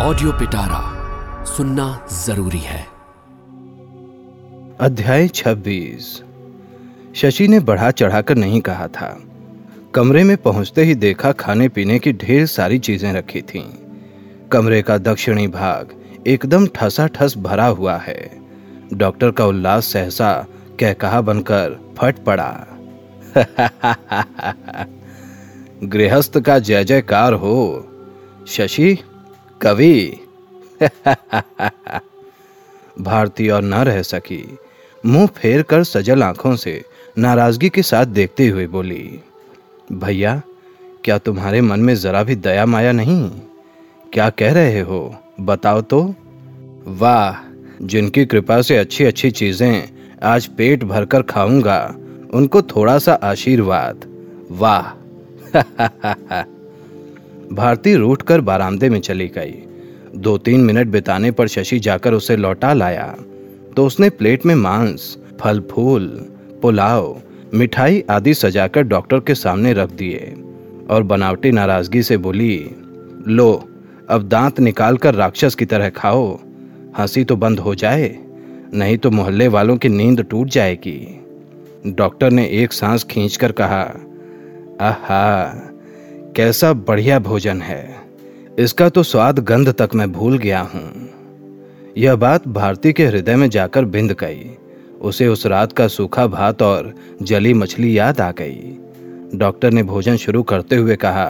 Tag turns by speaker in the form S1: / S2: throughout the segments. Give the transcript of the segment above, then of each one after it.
S1: Audio पिटारा सुनना ज़रूरी है।
S2: अध्याय 26 शशि ने बढ़ा चढ़ाकर नहीं कहा था। कमरे में पहुँचते ही देखा खाने पीने की ढेर सारी चीज़ें रखी थीं। कमरे का दक्षिणी भाग एकदम ठसा ठस भरा हुआ है। डॉक्टर का उल्लास सहसा कह कहा बनकर फट पड़ा। गृहस्थ का जय जयकार हो। शशि कवि। भारती और न रह सकी। मुँह फेर कर सजल आँखों से नाराज़गी के साथ देखते हुए बोली, भैया, क्या तुम्हारे मन में जरा भी दया माया नहीं? क्या कह रहे हो? बताओ तो। वाह, जिनकी कृपा से अच्छी अच्छी चीज़ें आज पेट भरकर खाऊँगा, उनको थोड़ा सा आशीर्वाद। वाह। भारती रूठ कर बारामदे में चली गई। दो तीन मिनट बिताने पर शशि जाकर उसे लौटा लाया। तो उसने प्लेट में मांस, फल, फूल, पुलाव, मिठाई आदि सजाकर डॉक्टर के सामने रख दिए और बनावटी नाराज़गी से बोली, लो, अब दांत निकाल कर राक्षस की तरह खाओ। हँसी तो बंद हो जाए, नहीं तो मोहल्ले वालों की नींद टूट जाएगी। डॉक्टर ने एक सांस खींचकर कहा, आहा कैसा बढ़िया भोजन है। इसका तो स्वाद गंध तक मैं भूल गया हूँ। यह बात भारती के हृदय में जाकर बिंद गई। उसे उस रात का सूखा भात और जली मछली याद आ गई। डॉक्टर ने भोजन शुरू करते हुए कहा,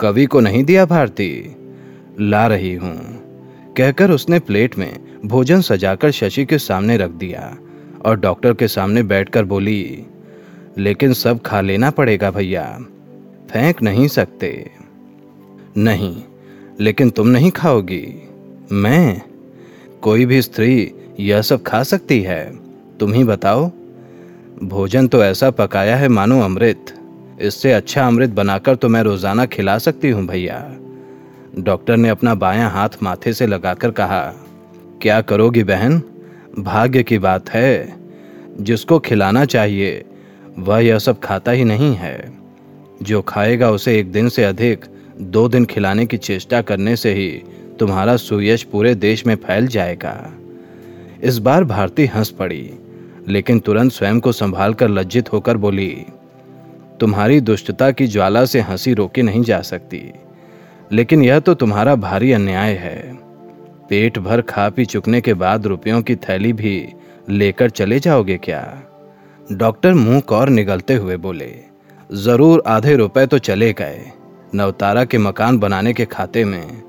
S2: कवि को नहीं दिया भारती? ला रही हूँ। कहकर उसने प्लेट में भोजन सजाकर शशि के सामने रख दिया और डॉक्टर के सामने बैठकर बोली, लेकिन सब खा लेना पड़ेगा भैया। फेंक नहीं सकते। नहीं, लेकिन तुम नहीं खाओगी। मैं? कोई भी स्त्री यह सब खा सकती है। तुम ही बताओ। भोजन तो ऐसा पकाया है मानो अमृत। इससे अच्छा अमृत बनाकर तो मैं रोज़ाना खिला सकती हूँ भैया। डॉक्टर ने अपना बायां हाथ माथे से लगाकर कहा, क्या करोगी बहन? भाग्य की बात है। जिसको खिलाना चाहिए, वह यह सब खाता ही नहीं है। जो खाएगा उसे एक दिन से अधिक, दो दिन खिलाने की चेष्टा करने से ही तुम्हारा सुयश पूरे देश में फैल जाएगा। इस बार भारती हंस पड़ी, लेकिन तुरंत स्वयं को संभाल कर लज्जित होकर बोली, तुम्हारी दुष्टता की ज्वाला से हँसी रोकी नहीं जा सकती, लेकिन यह तो तुम्हारा भारी अन्याय है। पेट भर खा पी चुकने के बाद रुपयों की थैली भी लेकर चले जाओगे क्या? डॉक्टर मुँह कौर निगलते हुए बोले ज़रूर आधे रुपए तो चले गए। नवतारा के मकान बनाने के खाते में,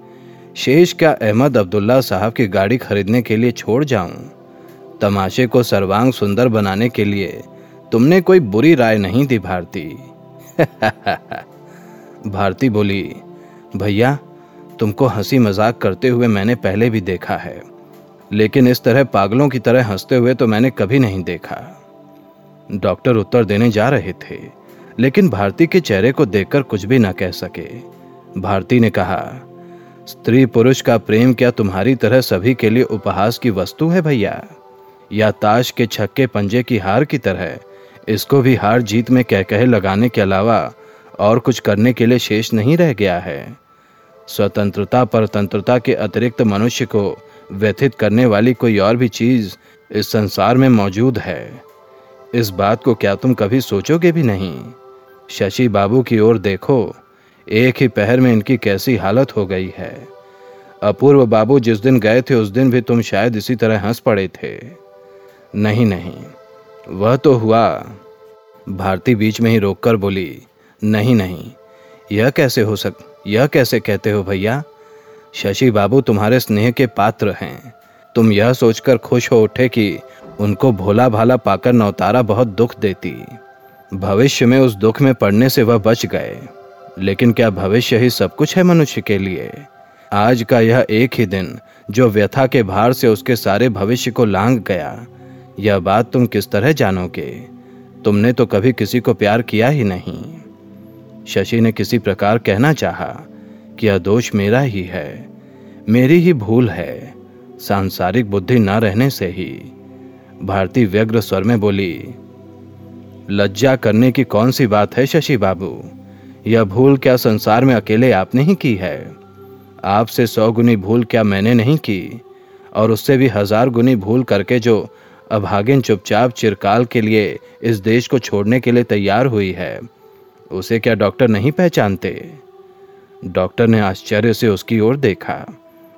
S2: शेष क्या अहमद अब्दुल्ला साहब की गाड़ी खरीदने के लिए छोड़ जाऊँ? तमाशे को सर्वांग सुंदर बनाने के लिए तुमने कोई बुरी राय नहीं दी भारती। भारती बोली, भैया, तुमको हँसी मज़ाक करते हुए मैंने पहले भी देखा है, लेकिन इस तरह पागलों की तरह हँसते हुए तो मैंने कभी नहीं देखा। डॉक्टर उत्तर देने जा रहे थे। लेकिन भारती के चेहरे को देखकर कुछ भी ना कह सके। भारती ने कहा, स्त्री पुरुष का प्रेम क्या तुम्हारी तरह सभी के लिए उपहास की वस्तु है भैया? या ताश के छक्के पंजे की हार की तरह? इसको भी हार जीत में कह कहे लगाने के अलावा और कुछ करने के लिए शेष नहीं रह गया है। स्वतंत्रता परतंत्रता के अतिरिक्त मनुष्य को व्यथित करने वाली कोई और भी चीज़ इस संसार में मौजूद है। इस बात को क्या तुम कभी सोचोगे भी नहीं? शशि बाबू की ओर देखो, एक ही पहर में इनकी कैसी हालत हो गई है। अपूर्व बाबू जिस दिन गए थे, उस दिन भी तुम शायद इसी तरह हंस पड़े थे। नहीं नहीं, वह तो हुआ। भारती बीच में ही रोककर बोली, नहीं नहीं, यह कैसे हो सक, यह कैसे कहते हो भैया? शशि बाबू तुम्हारे स्नेह के पात्र हैं। तुम यह सोचकर खुश हो उठे कि उनको भोला भाला पाकर नौतारा बहुत दुख देती। भविष्य में उस दुख में पड़ने से वह बच गए। लेकिन क्या भविष्य ही सब कुछ है मनुष्य के लिए? आज का यह एक ही दिन, जो व्यथा के भार से उसके सारे भविष्य को लांग गया। यह बात तुम किस तरह जानोगे? तुमने तो कभी किसी को प्यार किया ही नहीं। शशि ने किसी प्रकार कहना चाहा कि यह दोष मेरा ही है। मेरी ही भूल है, सांसारिक बुद्धि न रहने से ही। भारती व्यग्र स्वर में बोली लज्जा करने की कौन सी बात है शशि बाबू? यह भूल क्या संसार में अकेले आपने ही की है? आपसे सौ गुनी भूल क्या मैंने नहीं की? और उससे भी हज़ार गुनी भूल करके जो अभागिन चुपचाप चिरकाल के लिए इस देश को छोड़ने के लिए तैयार हुई है, उसे क्या डॉक्टर नहीं पहचानते? डॉक्टर ने आश्चर्य से उसकी ओर देखा,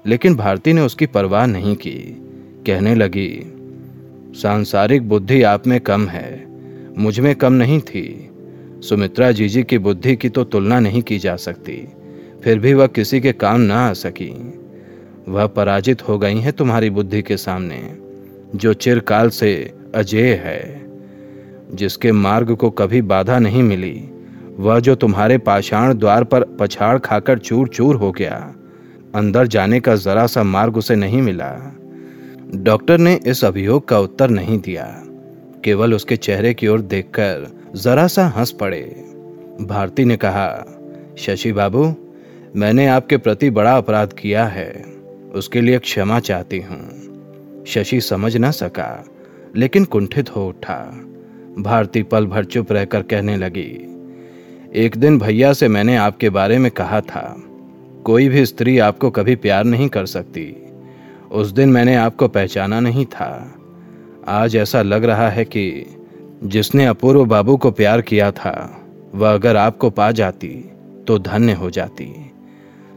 S2: लेकिन भारती ने उसकी परवाह नहीं की। कहने लगी, सांसारिक बुद्धि आप में कम है। मुझमें कम नहीं थी। सुमित्रा जीजी की बुद्धि की तो तुलना नहीं की जा सकती। फिर भी वह किसी के काम ना आ सकी। वह पराजित हो गई है तुम्हारी बुद्धि के सामने, जो चिरकाल से अजेय है। जिसके मार्ग को कभी बाधा नहीं मिली, वह जो तुम्हारे पाषाण द्वार पर पछाड़ खाकर चूर चूर हो गया, अंदर जाने का जरा सा मार्ग उसे नहीं मिला। डॉक्टर ने इस अभियोग का उत्तर नहीं दिया। केवल उसके चेहरे की ओर देखकर जरा सा हंस पड़े। भारती ने कहा, शशि बाबू, मैंने आपके प्रति बड़ा अपराध किया है। उसके लिए क्षमा चाहती हूँ। शशि समझ ना सका, लेकिन कुंठित हो उठा। भारती पल भर चुप रहकर कहने लगी, एक दिन भैया से मैंने आपके बारे में कहा था। कोई भी स्त्री आपको कभी प्यार नहीं कर सकती। उस दिन मैंने आपको पहचाना नहीं था। आज ऐसा लग रहा है कि जिसने अपूर्व बाबू को प्यार किया था, वह अगर आपको पा जाती तो धन्य हो जाती।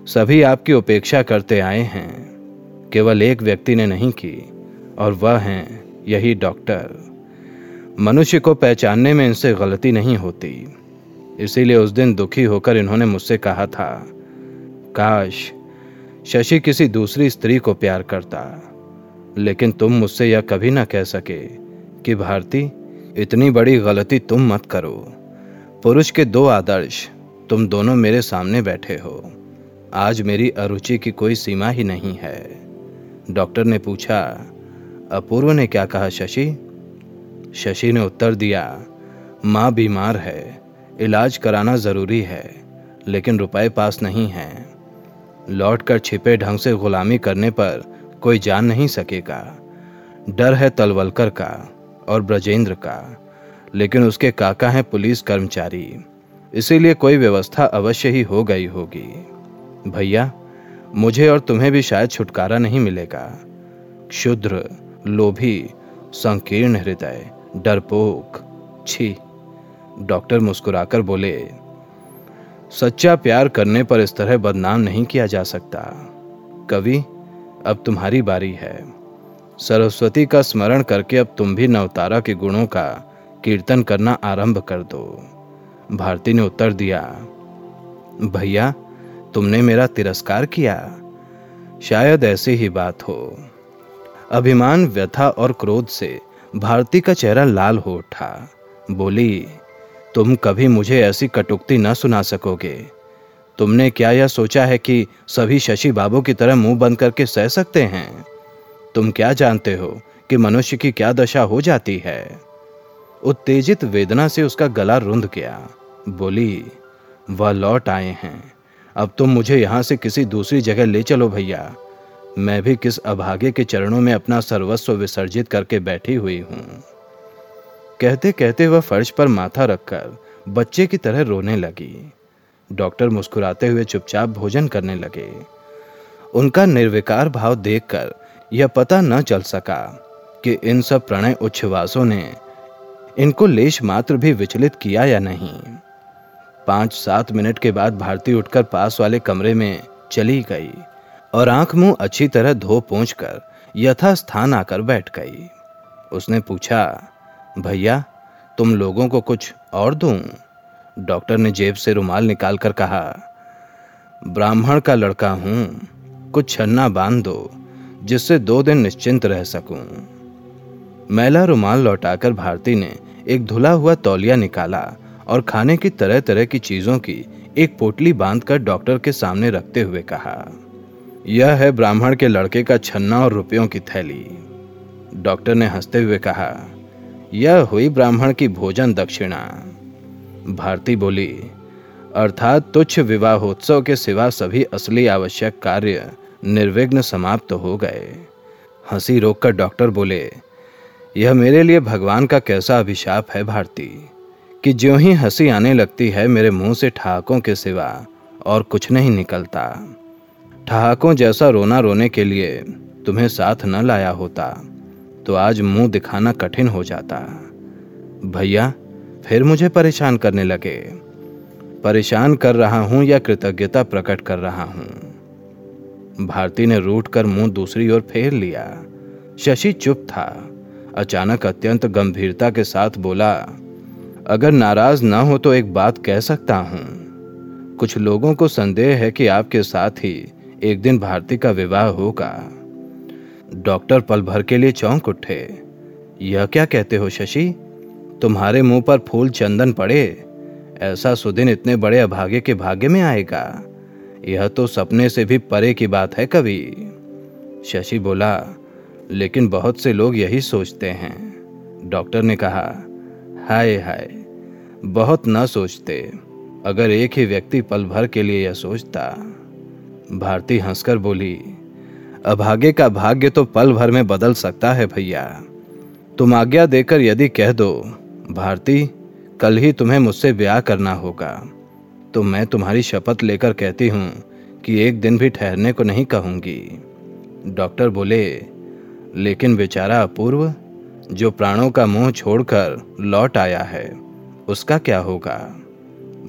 S2: सभी आपकी उपेक्षा करते आए हैं। केवल एक व्यक्ति ने नहीं की, और वह हैं यही डॉक्टर। मनुष्य को पहचानने में इनसे गलती नहीं होती। इसीलिए उस दिन दुखी होकर इन्होंने मुझसे कहा था, काश शशि किसी दूसरी स्त्री को प्यार करता। लेकिन तुम मुझसे यह कभी ना कह सके कि भारती, इतनी बड़ी गलती तुम मत करो। पुरुष के दो आदर्श, तुम दोनों मेरे सामने बैठे हो। आज मेरी अरुचि की कोई सीमा ही नहीं है। डॉक्टर ने पूछा, अपूर्व ने क्या कहा शशि? शशि ने उत्तर दिया, माँ बीमार है, इलाज कराना ज़रूरी है, लेकिन रुपए पास नहीं है। लौटकर छिपे ढंग से गुलामी करने पर कोई जान नहीं सकेगा। डर है तलवलकर का और ब्रजेंद्र का, लेकिन उसके काका हैं पुलिस कर्मचारी। इसीलिए कोई व्यवस्था अवश्य ही हो गई होगी। भैया, मुझे और तुम्हें भी शायद छुटकारा नहीं मिलेगा। क्षुद्र, लोभी, संकीर्ण हृदय, डरपोक, छी। डॉक्टर मुस्कुराकर बोले, सच्चा प्यार करने पर इस तरह बदनाम नहीं किया जा सकता। कवि अब तुम्हारी बारी है। सरस्वती का स्मरण करके अब तुम भी नवतारा के गुणों का कीर्तन करना आरंभ कर दो। भारती ने उत्तर दिया, भैया, तुमने मेरा तिरस्कार किया। शायद ऐसी ही बात हो। अभिमान, व्यथा और क्रोध से भारती का चेहरा लाल हो उठा। बोली, तुम कभी मुझे ऐसी कटुक्ति न सुना सकोगे। तुमने क्या यह सोचा है कि सभी शशि बाबू की तरह मुँह बंद करके सह सकते हैं? तुम क्या जानते हो कि मनुष्य की क्या दशा हो जाती है? उत्तेजित वेदना से उसका गला रुंध गया। बोली, वह लौट आए हैं। अब तुम मुझे यहाँ से किसी दूसरी जगह ले चलो भैया। मैं भी किस अभागे के चरणों में अपना सर्वस्व विसर्जित करके बैठी हुई हूँ। कहते कहते वह फर्श पर माथा रखकर बच्चे की तरह रोने लगी। डॉक्टर मुस्कुराते हुए चुपचाप भोजन करने लगे। उनका निर्विकार भाव देखकर यह पता न चल सका कि इन सब प्रणय उच्छ्वासों ने इनको लेश मात्र भी विचलित किया या नहीं। पाँच सात मिनट के बाद भारती उठकर पास वाले कमरे में चली गई और आँख मुँह अच्छी तरह धो पहुँच कर यथा स्थान आकर बैठ गई। उसने पूछा, भैया, तुम लोगों को कुछ और दूँ? डॉक्टर ने जेब से रुमाल निकालकर कहा, ब्राह्मण का लड़का हूँ, कुछ छन्ना बाँध दो, जिससे दो दिन निश्चिंत रह सकूँ। मैला रुमाल लौटाकर भारती ने एक धुला हुआ तौलिया निकाला और खाने की तरह तरह की चीज़ों की एक पोटली बांधकर डॉक्टर के सामने रखते हुए कहा, यह है ब्राह्मण के लड़के का छन्ना और रुपयों की थैली। डॉक्टर ने हँसते हुए कहा, यह हुई ब्राह्मण की भोजन दक्षिणा। भारती बोली, अर्थात तुच्छ विवाहोत्सव के सिवा सभी असली आवश्यक कार्य निर्विघ्न समाप्त तो हो गए। हँसी रोककर डॉक्टर बोले, यह मेरे लिए भगवान का कैसा अभिशाप है भारती, कि ज्यों ही हँसी आने लगती है मेरे मुँह से ठहाकों के सिवा और कुछ नहीं निकलता। ठहाकों जैसा रोना रोने के लिए तुम्हें साथ न लाया होता तो आज मुँह दिखाना कठिन हो जाता। भैया फिर मुझे परेशान करने लगे। परेशान कर रहा हूँ या कृतज्ञता प्रकट कर रहा हूँ? भारती ने रूट कर मुँह दूसरी ओर फेर लिया। शशि चुप था। अचानक अत्यंत गंभीरता के साथ बोला, अगर नाराज़ ना हो तो एक बात कह सकता हूँ। कुछ लोगों को संदेह है कि आपके साथ ही एक दिन भारती का विवाह होगा। डॉक्टर पल भर के लिए चौंक उठे। यह क्या कहते हो शशि? तुम्हारे मुँह पर फूल चंदन पड़े, ऐसा सुदिन इतने बड़े अभागे के भाग्य में आएगा। यह तो सपने से भी परे की बात है कवि। शशि बोला, लेकिन बहुत से लोग यही सोचते हैं। डॉक्टर ने कहा, हाय हाय, बहुत न सोचते, अगर एक ही व्यक्ति पल भर के लिए यह सोचता। भारती हंसकर बोली, अभागे का भाग्य तो पल भर में बदल सकता है भैया। तुम आज्ञा देकर यदि कह दो भारती, कल ही तुम्हें मुझसे ब्याह करना होगा। तो मैं तुम्हारी शपथ लेकर कहती हूँ कि एक दिन भी ठहरने को नहीं कहूँगी। डॉक्टर बोले, लेकिन बेचारा अपूर्व, जो प्राणों का मुँह छोड़कर लौट आया है, उसका क्या होगा?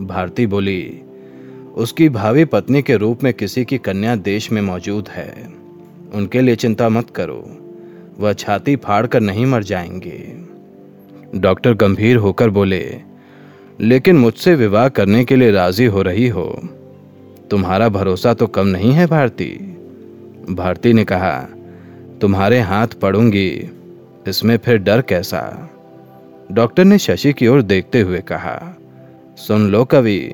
S2: भारती बोली, उसकी भावी पत्नी के रूप में किसी की कन्या देश में मौजूद है। उनके लिए चिंता मत करो, वह छाती फाड़ कर नहीं मर जाएँगे। डॉक्टर गंभीर होकर बोले, लेकिन मुझसे विवाह करने के लिए राज़ी हो रही हो। तुम्हारा भरोसा तो कम नहीं है, भारती। भारती ने कहा, तुम्हारे हाथ पड़ूँगी। इसमें फिर डर कैसा? डॉक्टर ने शशि की ओर देखते हुए कहा, सुन लो कवि,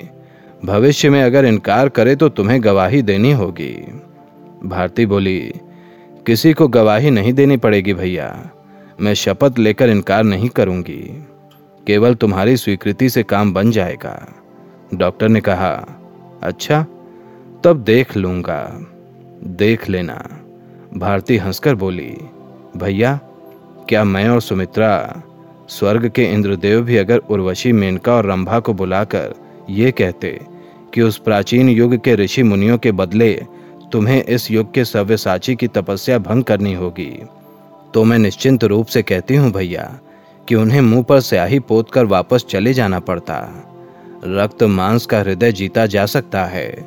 S2: भविष्य में अगर इनकार करे तो तुम्हें गवाही देनी होगी। भारती बोली, किसी को गवाही नहीं देनी पड़ेगी, भैया। मैं शपथ लेकर इनकार नहीं करूँगी। केवल तुम्हारी स्वीकृति से काम बन जाएगा। डॉक्टर ने कहा अच्छा तब देख लूँगा। देख लेना। भारती हंसकर बोली, भैया, क्या मैं और सुमित्रा स्वर्ग के इंद्रदेव भी अगर उर्वशी मेनका और रंभा को बुलाकर ये कहते कि उस प्राचीन युग के ऋषि मुनियों के बदले तुम्हें इस युग के सव्यसाची की तपस्या भंग करनी होगी तो मैं निश्चिंत रूप से कहती हूँ भैया, कि उन्हें मुँह पर स्याही पोत कर वापस चले जाना पड़ता। रक्त मांस का हृदय जीता जा सकता है,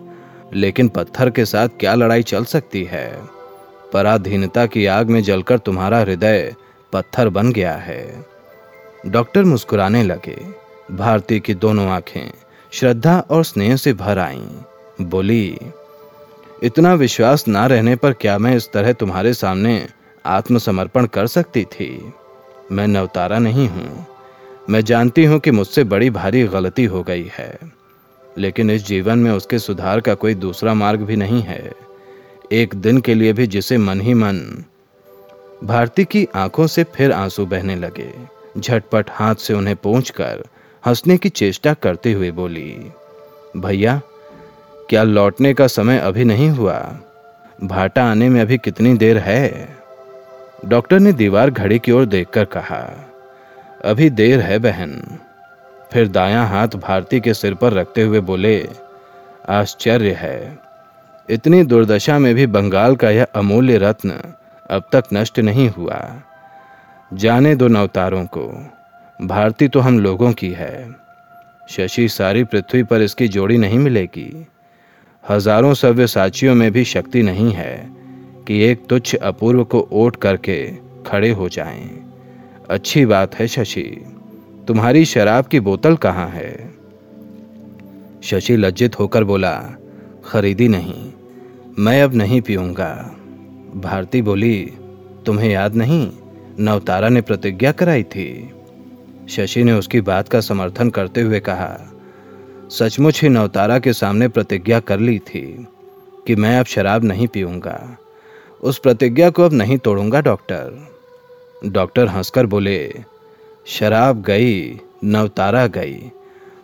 S2: लेकिन पत्थर के साथ क्या लड़ाई चल सकती है? पराधीनता की आग में जलकर तुम्हारा हृदय पत्थर बन गया है। डॉक्टर मुस्कुराने लगे। भारती की दोनों आँखें श्रद्धा और स्नेह से भर आईं। बोली, इतना विश्वास ना रहने पर क्या मैं इस तरह तुम्हारे सामने आत्मसमर्पण कर सकती थी। मैं नवतारा नहीं हूँ। मैं जानती हूँ कि मुझसे बड़ी भारी गलती हो गई है। लेकिन इस जीवन में उसके सुधार का कोई दूसरा मार्ग भी नहीं है। एक दिन के लिए भी जिसे मन ही मन। भारती की आँखों से फिर आँसू बहने लगे। झटपट हाथ से उन्हें पहुंचकर हंसने की चेष्टा करते हुए बोली, भैया, क्या लौटने का समय अभी नहीं हुआ? भाटा आने में अभी कितनी देर है? डॉक्टर ने दीवार घड़ी की ओर देखकर कहा, अभी देर है बहन। फिर दायां हाथ भारती के सिर पर रखते हुए बोले, आश्चर्य है। इतनी दुर्दशा में भी बंगाल का यह अमूल्य रत्न अब तक नष्ट नहीं हुआ। जाने दो नवतारों को। भारती तो हम लोगों की है। शशि सारी पृथ्वी पर इसकी जोड़ी नहीं मिलेगी। हज़ारों सव्य साचियों में भी शक्ति नहीं है। कि एक तुच्छ अपूर्व को ओट करके खड़े हो जाएँ। अच्छी बात है शशि, तुम्हारी शराब की बोतल कहाँ है? शशि लज्जित होकर बोला, खरीदी नहीं, मैं अब नहीं पीऊँगा। भारती बोली, तुम्हें याद नहीं, नवतारा ने प्रतिज्ञा कराई थी। शशि ने उसकी बात का समर्थन करते हुए कहा, सचमुच ही नवतारा के सामने प्रतिज्ञा कर ली थी कि मैं अब शराब नहीं पीऊँगा। उस प्रतिज्ञा को अब नहीं तोड़ूँगा, डॉक्टर। डॉक्टर हंसकर बोले, शराब गई, नवतारा गई।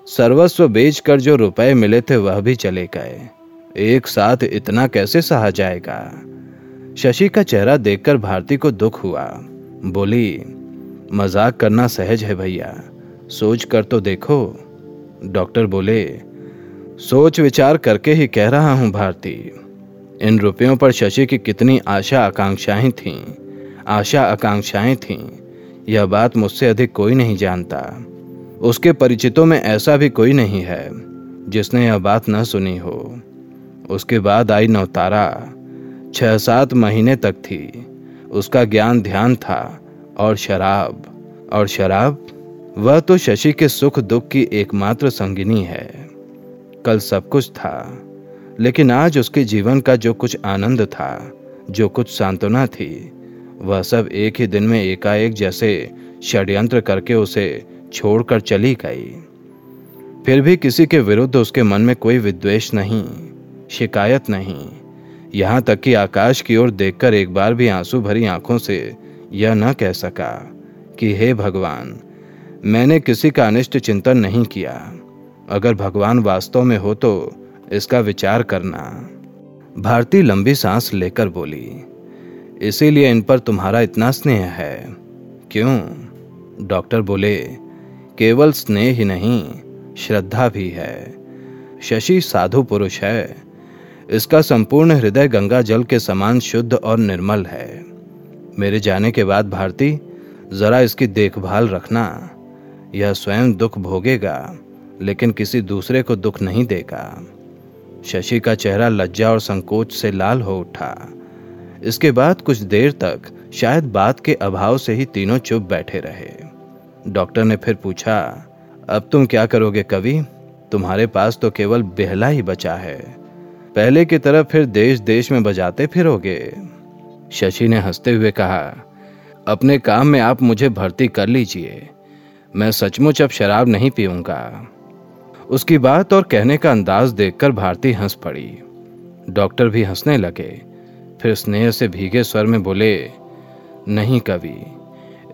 S2: सर्वस्व बेचकर जो रुपए मिले थे, वह भी चले गए। एक साथ इतना कैसे सहा जाएगा? शशि का चेहरा देखकर भारती को दुख हुआ। बोली, मज़ाक करना सहज है भैया। सोच कर तो देखो। डॉक्टर बोले, सोच विचार करके ही कह रहा हूँ, भारती। इन रुपयों पर शशि की कितनी आशा आकांक्षाएँ थीं। आशा आकांक्षाएँ थीं। यह बात मुझसे अधिक कोई नहीं जानता। उसके परिचितों में ऐसा भी कोई नहीं है, जिसने यह बात न सुनी हो। उसके बाद आई नवतारा छह सात महीने तक थी। उसका ज्ञान ध्यान था और शराब। और शराब? वह तो शशि के सुख दुख की एकमात्र संगिनी है। कल सब कुछ था। लेकिन आज उसके जीवन का जो कुछ आनंद था, जो कुछ सांत्वना थी, वह सब एक ही दिन में एकाएक जैसे षड्यंत्र करके उसे छोड़कर चली गई। फिर भी किसी के विरुद्ध उसके मन में कोई विद्वेष नहीं, शिकायत नहीं। यहाँ तक कि आकाश की ओर देखकर एक बार भी आँसू भरी आँखों से यह न कह सका कि, हे भगवान, मैंने किसी का अनिष्ट चिंतन नहीं किया। अगर भगवान वास्तव में हो तो इसका विचार करना। भारती लंबी सांस लेकर बोली, इसीलिए इन पर तुम्हारा इतना स्नेह है। क्यों? डॉक्टर बोले, केवल स्नेह ही नहीं, श्रद्धा भी है। शशि साधु पुरुष है। इसका संपूर्ण हृदय गंगा जल के समान शुद्ध और निर्मल है। मेरे जाने के बाद भारती, जरा इसकी देखभाल रखना। यह स्वयं दुख भोगेगा, लेकिन किसी दूसरे को दुख नहीं देगा। शशि का चेहरा लज्जा और संकोच से लाल हो उठा। इसके बाद कुछ देर तक शायद बात के अभाव से ही तीनों चुप बैठे रहे। डॉक्टर ने फिर पूछा, अब तुम क्या करोगे कवि? तुम्हारे पास तो केवल बेहला ही बचा है। पहले की तरह फिर देश देश में बजाते फिरोगे? शशि ने हँसते हुए कहा, अपने काम में आप मुझे भर्ती कर लीजिए। मैं सचमुच अब शराब नहीं पीऊँगा। उसकी बात और कहने का अंदाज देखकर भारती हंस पड़ी। डॉक्टर भी हंसने लगे। फिर स्नेह से भीगे स्वर में बोले, नहीं कवि,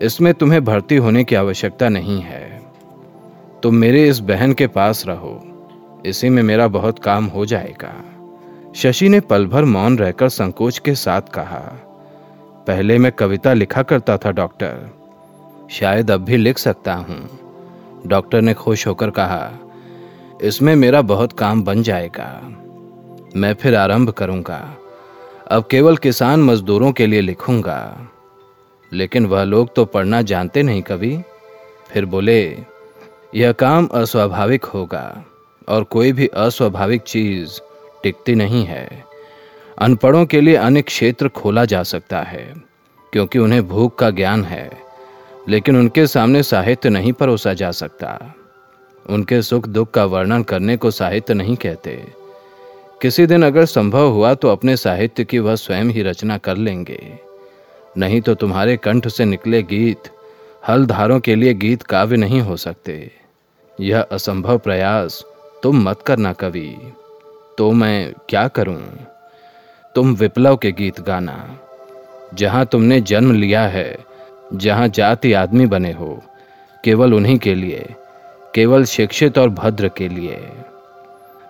S2: इसमें तुम्हें भर्ती होने की आवश्यकता नहीं है। तुम मेरे इस बहन के पास रहो। इसी में मेरा बहुत काम हो जाएगा। शशि ने पल भर मौन रहकर संकोच के साथ कहा, पहले मैं कविता लिखा करता था, डॉक्टर। शायद अब भी लिख सकता हूँ। डॉक्टर ने खुश होकर कहा इसमें मेरा बहुत काम बन जाएगा। मैं फिर आरंभ करूँगा। अब केवल किसान मजदूरों के लिए लिखूँगा। लेकिन वह लोग तो पढ़ना जानते नहीं कभी फिर बोले, यह काम अस्वाभाविक होगा और कोई भी अस्वाभाविक चीज़ टिकती नहीं है। अनपढ़ों के लिए अन्य क्षेत्र खोला जा सकता है, क्योंकि उन्हें भूख का ज्ञान है, लेकिन उनके सामने साहित्य नहीं परोसा जा सकता। उनके सुख दुख का वर्णन करने को साहित्य नहीं कहते। किसी दिन अगर संभव हुआ तो अपने साहित्य की वह स्वयं ही रचना कर लेंगे। नहीं तो तुम्हारे कंठ से निकले गीत हल धारों के लिए गीत काव्य नहीं हो सकते। यह असंभव प्रयास, तुम मत करना कवि। तो मैं क्या करूँ? तुम विप्लव के गीत गाना। जहाँ तुमने जन्म लिया है, जहाँ जाति आदमी बने हो, केवल उन्हीं के लिए। केवल शिक्षित और भद्र के लिए।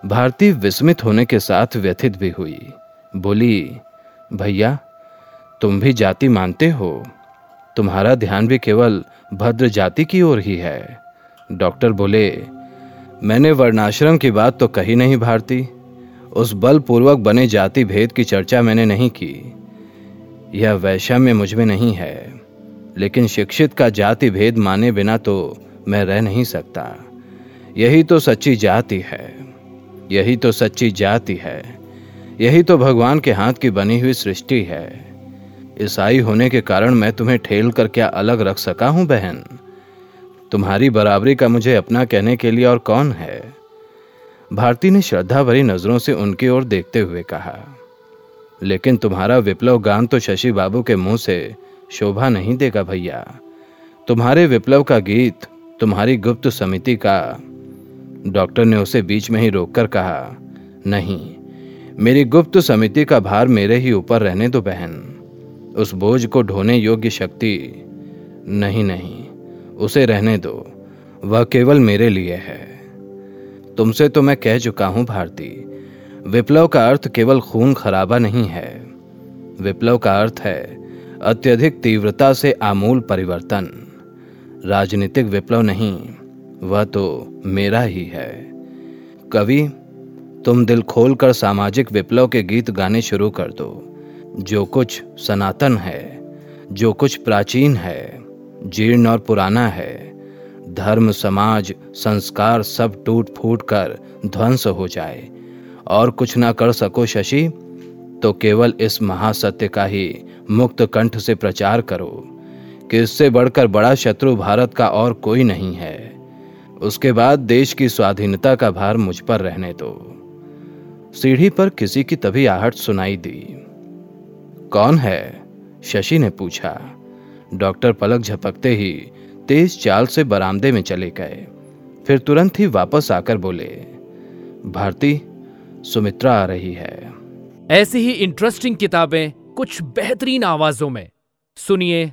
S2: भारती विस्मित होने के साथ व्यथित भी हुई। बोली, भैया, तुम भी जाति मानते हो। तुम्हारा ध्यान भी केवल भद्र जाति की ओर ही है। डॉक्टर बोले, मैंने वर्णाश्रम की बात तो कही नहीं भारती। उस बलपूर्वक बने जाति भेद की चर्चा मैंने नहीं की। यह वैषम्य मुझमें नहीं है। लेकिन शिक्षित का जाति भेद माने बिना तो मैं रह नहीं सकता। यही तो सच्ची जाति है। यही तो सच्ची जाति है। यही तो भगवान के हाथ की बनी हुई सृष्टि है। ईसाई होने के कारण मैं तुम्हें ठेल कर क्या अलग रख सका हूँ, बहन? तुम्हारी बराबरी का मुझे अपना कहने के लिए और कौन है? भारती ने श्रद्धा भरी नज़रों से उनकी ओर देखते हुए कहा, लेकिन तुम्हारा विप्लव गान तो शशि बाबू के मुँह से शोभा नहीं देगा भैया। तुम्हारे विप्लव का गीत तुम्हारी गुप्त समिति का डॉक्टर ने उसे बीच में ही रोककर कहा, नहीं, मेरी गुप्त समिति का भार मेरे ही ऊपर रहने दो बहन। उस बोझ को ढोने योग्य शक्ति नहीं नहीं, उसे रहने दो। वह केवल मेरे लिए है। तुमसे तो मैं कह चुका हूँ भारती, विप्लव का अर्थ केवल खून खराबा नहीं है। विप्लव का अर्थ है अत्यधिक तीव्रता से आमूल परिवर्तन। राजनीतिक विप्लव नहीं, वह तो मेरा ही है। कवि, तुम दिल खोलकर सामाजिक विप्लव के गीत गाने शुरू कर दो। जो कुछ सनातन है, जो कुछ प्राचीन है, जीर्ण और पुराना है, धर्म, समाज, संस्कार सब टूट फूट कर ध्वंस हो जाए। और कुछ ना कर सको शशि तो केवल इस महासत्य का ही मुक्त कंठ से प्रचार करो। कि इससे बढ़कर बड़ा शत्रु भारत का और कोई नहीं है। उसके बाद देश की स्वाधीनता का भार मुझ पर रहने दो। सीढ़ी पर किसी की तभी आहट सुनाई दी। कौन है? शशि ने पूछा। डॉक्टर पलक झपकते ही तेज चाल से बरामदे में चले गए। फिर तुरंत ही वापस आकर बोले, भारती, सुमित्रा आ रही है।
S3: ऐसी ही इंटरेस्टिंग किताबें कुछ बेहतरीन आवाजों में। सुनिए